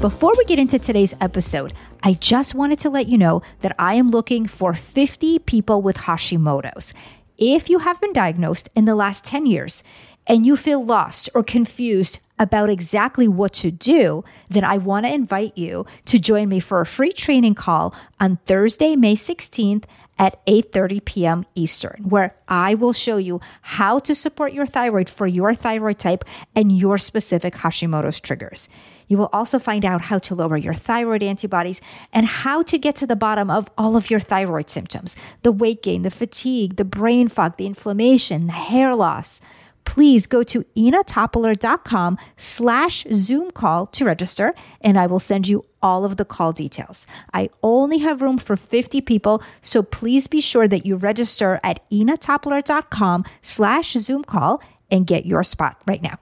Before we get into today's episode, I just wanted to let you know that I am looking for 50 people with Hashimoto's. If you have been diagnosed in the last 10 years and you feel lost or confused about exactly what to do, then I want to invite you to join me for a free training call on Thursday, May 16th at 8:30 p.m. Eastern, where I will show you how to support your thyroid for your thyroid type and your specific Hashimoto's triggers. You will also find out how to lower your thyroid antibodies and how to get to the bottom of all of your thyroid symptoms the weight gain, the fatigue, the brain fog, the inflammation, the hair loss. Please go to inatopoler.com slash Zoom call to register, and I will send you all of the call details. I only have room for 50 people, so please be sure that you register at inatopoler.com slash Zoom call and get your spot right now.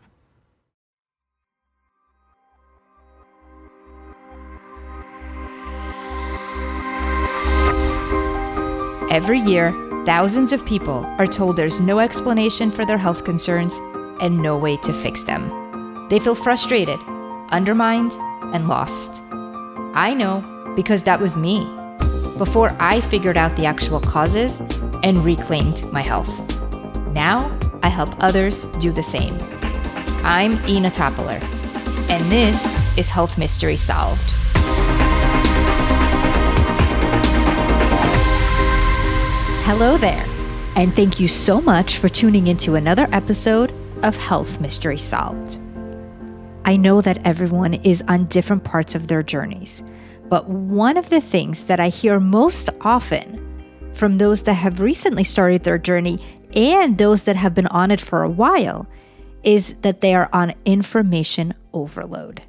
Every year, thousands of people are told there's no explanation for their health concerns and no way to fix them. They feel frustrated, undermined, and lost. I know because that was me before I figured out the actual causes and reclaimed my health. Now I help others do the same. I'm Ina Topoler, and this is Health Mystery Solved. Hello there, and thank you so much for tuning into another episode of Health Mystery Solved. I know that everyone is on different parts of their journeys, but one of the things that I hear most often from those that have recently started their journey and those that have been on it for a while is that they are on information overload.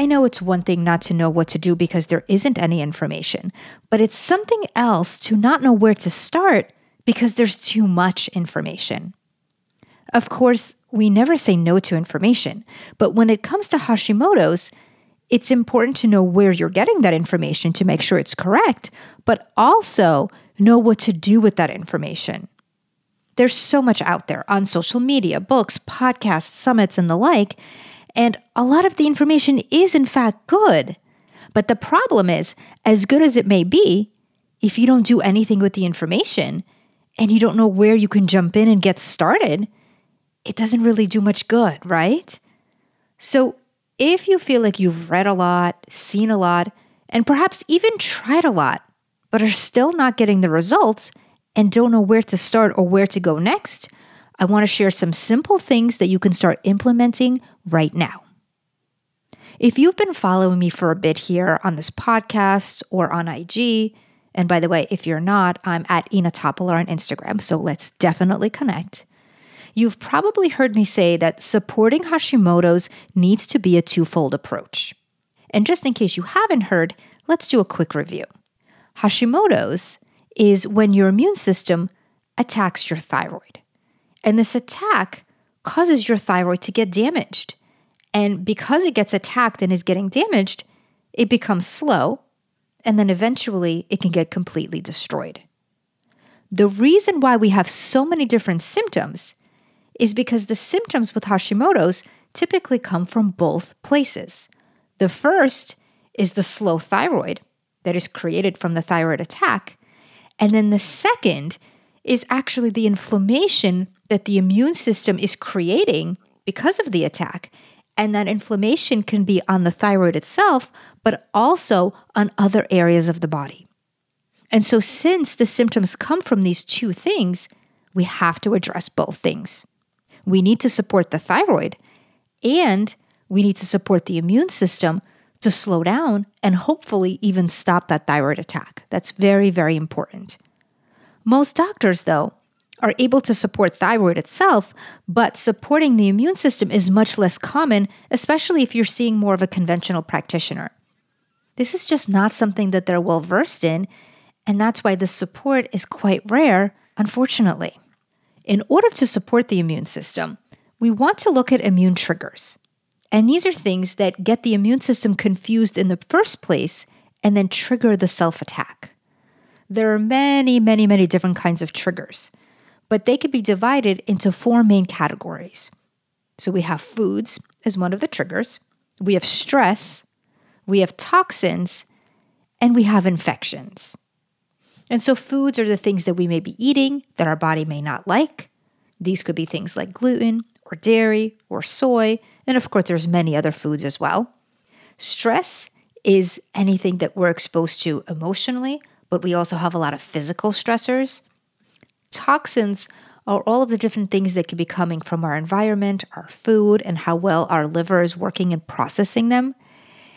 I know it's one thing not to know what to do because there isn't any information, but it's something else to not know where to start because there's too much information. Of course, we never say no to information, but when it comes to Hashimoto's, it's important to know where you're getting that information to make sure it's correct, but also know what to do with that information. There's so much out there on social media, books, podcasts, summits, and the like, and a lot of the information is, in fact, good. But the problem is, as good as it may be, if you don't do anything with the information and you don't know where you can jump in and get started, it doesn't really do much good, right? So, if you feel like you've read a lot, seen a lot, and perhaps even tried a lot, but are still not getting the results and don't know where to start or where to go next, I want to share some simple things that you can start implementing right now. If you've been following me for a bit here on this podcast or on IG, and by the way, if you're not, I'm at Ina Topoler on Instagram, so let's definitely connect. You've probably heard me say that supporting Hashimoto's needs to be a twofold approach. And just in case you haven't heard, let's do a quick review. Hashimoto's is when your immune system attacks your thyroid. And this attack causes your thyroid to get damaged. And because it gets attacked and is getting damaged, it becomes slow, and then eventually it can get completely destroyed. The reason why we have so many different symptoms is because the symptoms with Hashimoto's typically come from both places. The first is the slow thyroid that is created from the thyroid attack. And then the second is actually the inflammation that the immune system is creating because of the attack. And that inflammation can be on the thyroid itself, but also on other areas of the body. And so, since the symptoms come from these two things, we have to address both things. We need to support the thyroid and we need to support the immune system to slow down and hopefully even stop that thyroid attack. That's very, very important. Most doctors, though, are able to support thyroid itself, but supporting the immune system is much less common, especially if you're seeing more of a conventional practitioner. This is just not something that they're well versed in, and that's why this support is quite rare, unfortunately. In order to support the immune system, we want to look at immune triggers. And these are things that get the immune system confused in the first place and then trigger the self attack. There are many, many, many different kinds of triggers but they could be divided into four main categories. So we have foods as one of the triggers, we have stress, we have toxins, and we have infections. And so, foods are the things that we may be eating that our body may not like. These could be things like gluten or dairy or soy. And of course, there's many other foods as well. Stress is anything that we're exposed to emotionally, but we also have a lot of physical stressors. Toxins are all of the different things that could be coming from our environment, our food, and how well our liver is working and processing them.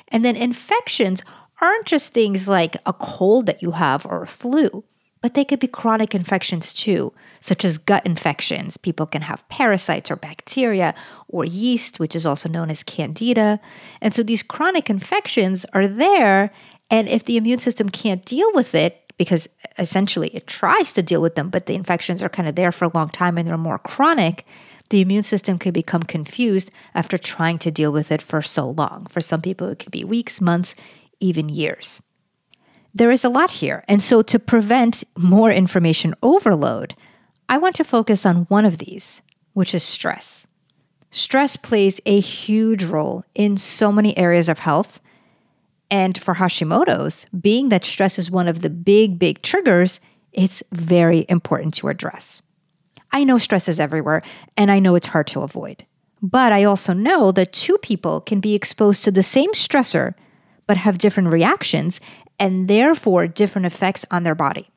And then infections aren't just things like a cold that you have or a flu, but they could be chronic infections too, such as gut infections. People can have parasites or bacteria or yeast, which is also known as candida. And so these chronic infections are there. And if the immune system can't deal with it, because essentially it tries to deal with them, but the infections are kind of there for a long time and they're more chronic, the immune system could become confused after trying to deal with it for so long. For some people, it could be weeks, months, even years. There is a lot here. And so, to prevent more information overload, I want to focus on one of these, which is stress. Stress plays a huge role in so many areas of health. And for Hashimoto's, being that stress is one of the big, big triggers, it's very important to address. I know stress is everywhere, and I know it's hard to avoid. But I also know that two people can be exposed to the same stressor but have different reactions and therefore different effects on their body.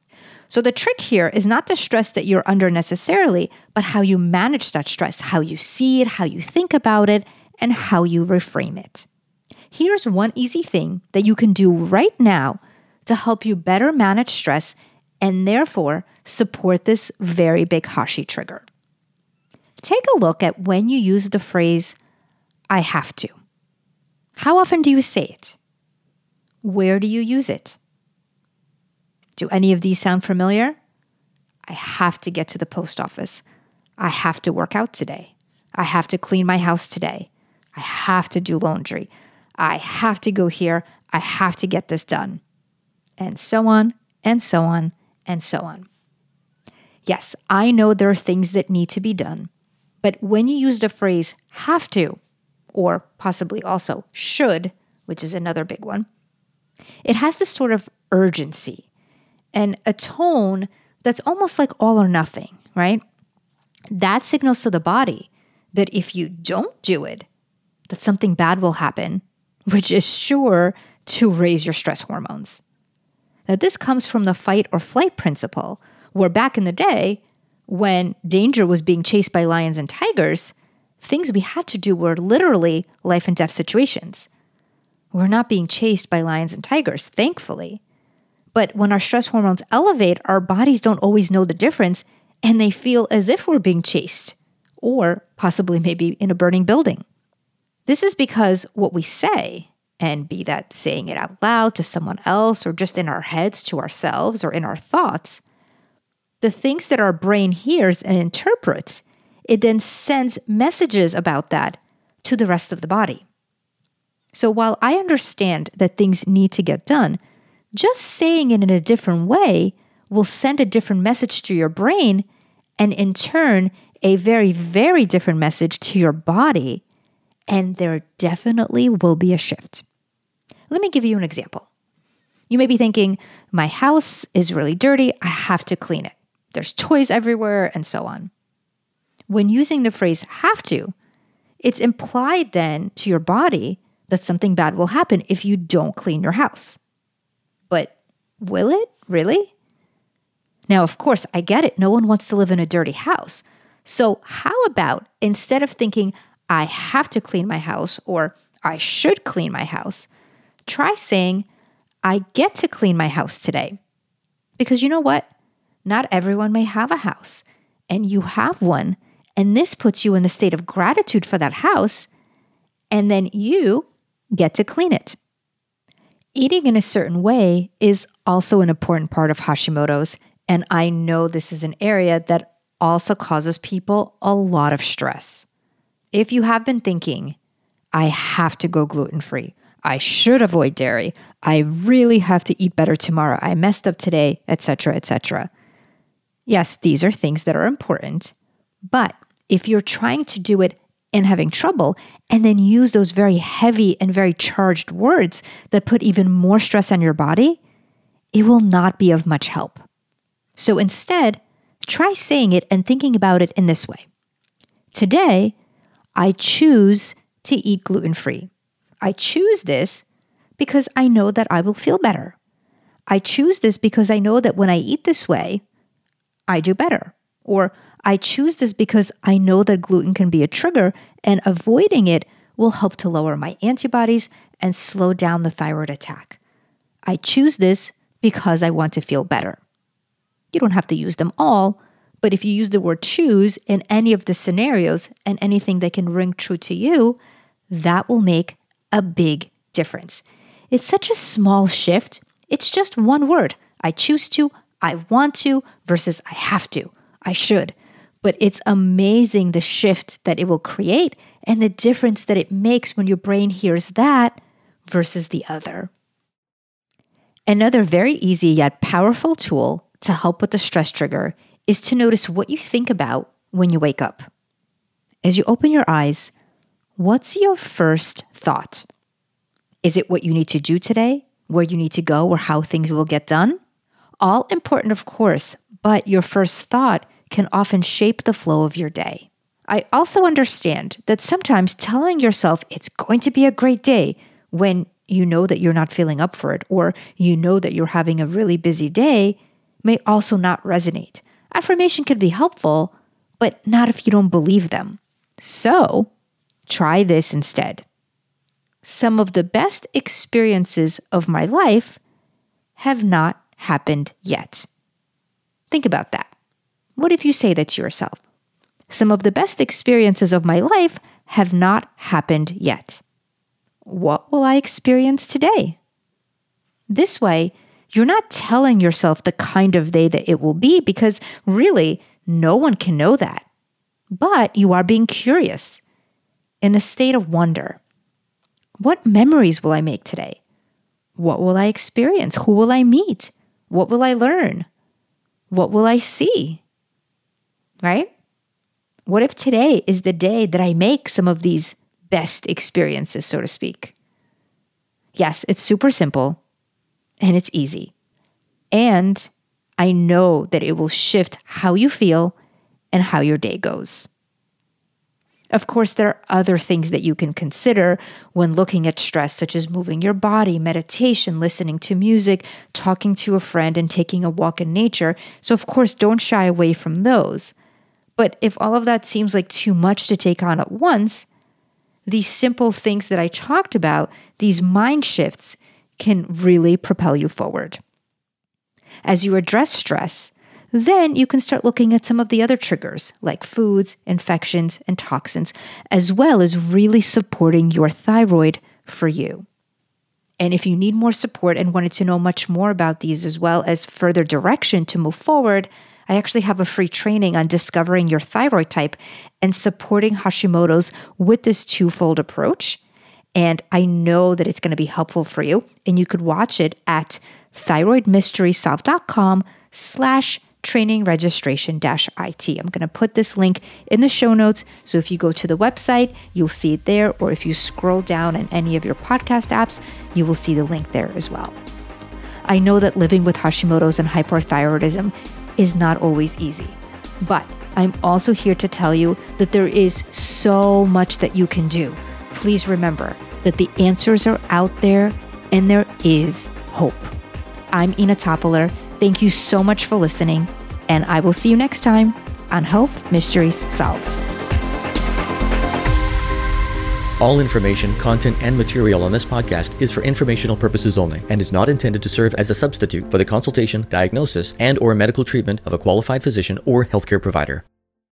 So the trick here is not the stress that you're under necessarily, but how you manage that stress, how you see it, how you think about it, and how you reframe it. Here's one easy thing that you can do right now to help you better manage stress and therefore support this very big Hashi trigger. Take a look at when you use the phrase, I have to. How often do you say it? Where do you use it? Do any of these sound familiar? I have to get to the post office. I have to work out today. I have to clean my house today. I have to do laundry. I have to go here. I have to get this done. And so on, and so on, and so on. Yes, I know there are things that need to be done, but when you use the phrase have to, or possibly also should, which is another big one, it has this sort of urgency and a tone that's almost like all or nothing, right? That signals to the body that if you don't do it, that something bad will happen, which is sure to raise your stress hormones. Now, this comes from the fight or flight principle, where back in the day, when danger was being chased by lions and tigers, things we had to do were literally life and death situations. We're not being chased by lions and tigers, thankfully. But when our stress hormones elevate, our bodies don't always know the difference and they feel as if we're being chased or possibly maybe in a burning building. This is because what we say, and be that saying it out loud to someone else or just in our heads to ourselves or in our thoughts, the things that our brain hears and interprets, it then sends messages about that to the rest of the body. So while I understand that things need to get done, just saying it in a different way will send a different message to your brain and in turn, a very, very different message to your body. And there definitely will be a shift. Let me give you an example. You may be thinking, my house is really dirty, I have to clean it. There's toys everywhere, and so on. When using the phrase have to, it's implied then to your body that something bad will happen if you don't clean your house. But will it really? Now, of course, I get it. No one wants to live in a dirty house. So, how about instead of thinking, I have to clean my house or I should clean my house, try saying, I get to clean my house today. Because you know what? Not everyone may have a house, and you have one. And this puts you in a state of gratitude for that house. And then you get to clean it. Eating in a certain way is also an important part of Hashimoto's, and I know this is an area that also causes people a lot of stress. If you have been thinking, I have to go gluten free, I should avoid dairy, I really have to eat better tomorrow, I messed up today, etc., etc. Yes, these are things that are important, but if you're trying to do it and having trouble, and then use those very heavy and very charged words that put even more stress on your body, it will not be of much help. So instead, try saying it and thinking about it in this way Today, I choose to eat gluten free. I choose this because I know that I will feel better. I choose this because I know that when I eat this way, I do better. Or I choose this because I know that gluten can be a trigger and avoiding it will help to lower my antibodies and slow down the thyroid attack. I choose this because I want to feel better. You don't have to use them all, but if you use the word choose in any of the scenarios and anything that can ring true to you, that will make a big difference. It's such a small shift. It's just one word. I choose to, I want to, versus I have to, I should. But it's amazing the shift that it will create and the difference that it makes when your brain hears that versus the other. Another very easy yet powerful tool to help with the stress trigger is to notice what you think about when you wake up. As you open your eyes, what's your first thought? Is it what you need to do today, where you need to go, or how things will get done? All important, of course, but your first thought can often shape the flow of your day. I also understand that sometimes telling yourself it's going to be a great day when you know that you're not feeling up for it or you know that you're having a really busy day may also not resonate. Affirmation can be helpful, but not if you don't believe them. So, try this instead. Some of the best experiences of my life have not happened yet. Think about that. What if you say that to yourself? Some of the best experiences of my life have not happened yet. What will I experience today? This way, you're not telling yourself the kind of day that it will be because really, no one can know that. But you are being curious in a state of wonder. What memories will I make today? What will I experience? Who will I meet? What will I learn? What will I see? Right? What if today is the day that I make some of these best experiences, so to speak? Yes, it's super simple and it's easy. And I know that it will shift how you feel and how your day goes. Of course, there are other things that you can consider when looking at stress, such as moving your body, meditation, listening to music, talking to a friend, and taking a walk in nature. So, of course, don't shy away from those. But if all of that seems like too much to take on at once, these simple things that I talked about, these mind shifts, can really propel you forward. As you address stress, then you can start looking at some of the other triggers like foods, infections, and toxins, as well as really supporting your thyroid for you. And if you need more support and wanted to know much more about these as well as further direction to move forward, I actually have a free training on discovering your thyroid type and supporting Hashimoto's with this twofold approach. And I know that it's going to be helpful for you. And you could watch it at thyroidmysterysolved.com slash training registration dash IT. I'm going to put this link in the show notes. So if you go to the website, you'll see it there. Or if you scroll down in any of your podcast apps, you will see the link there as well. I know that living with Hashimoto's and hyperthyroidism is not always easy, but I'm also here to tell you that there is so much that you can do. Please remember, that the answers are out there and there is hope. I'm Ina Topoler. Thank you so much for listening, and I will see you next time on Health Mysteries Solved. All information, content, and material on this podcast is for informational purposes only and is not intended to serve as a substitute for the consultation, diagnosis, and or medical treatment of a qualified physician or healthcare provider.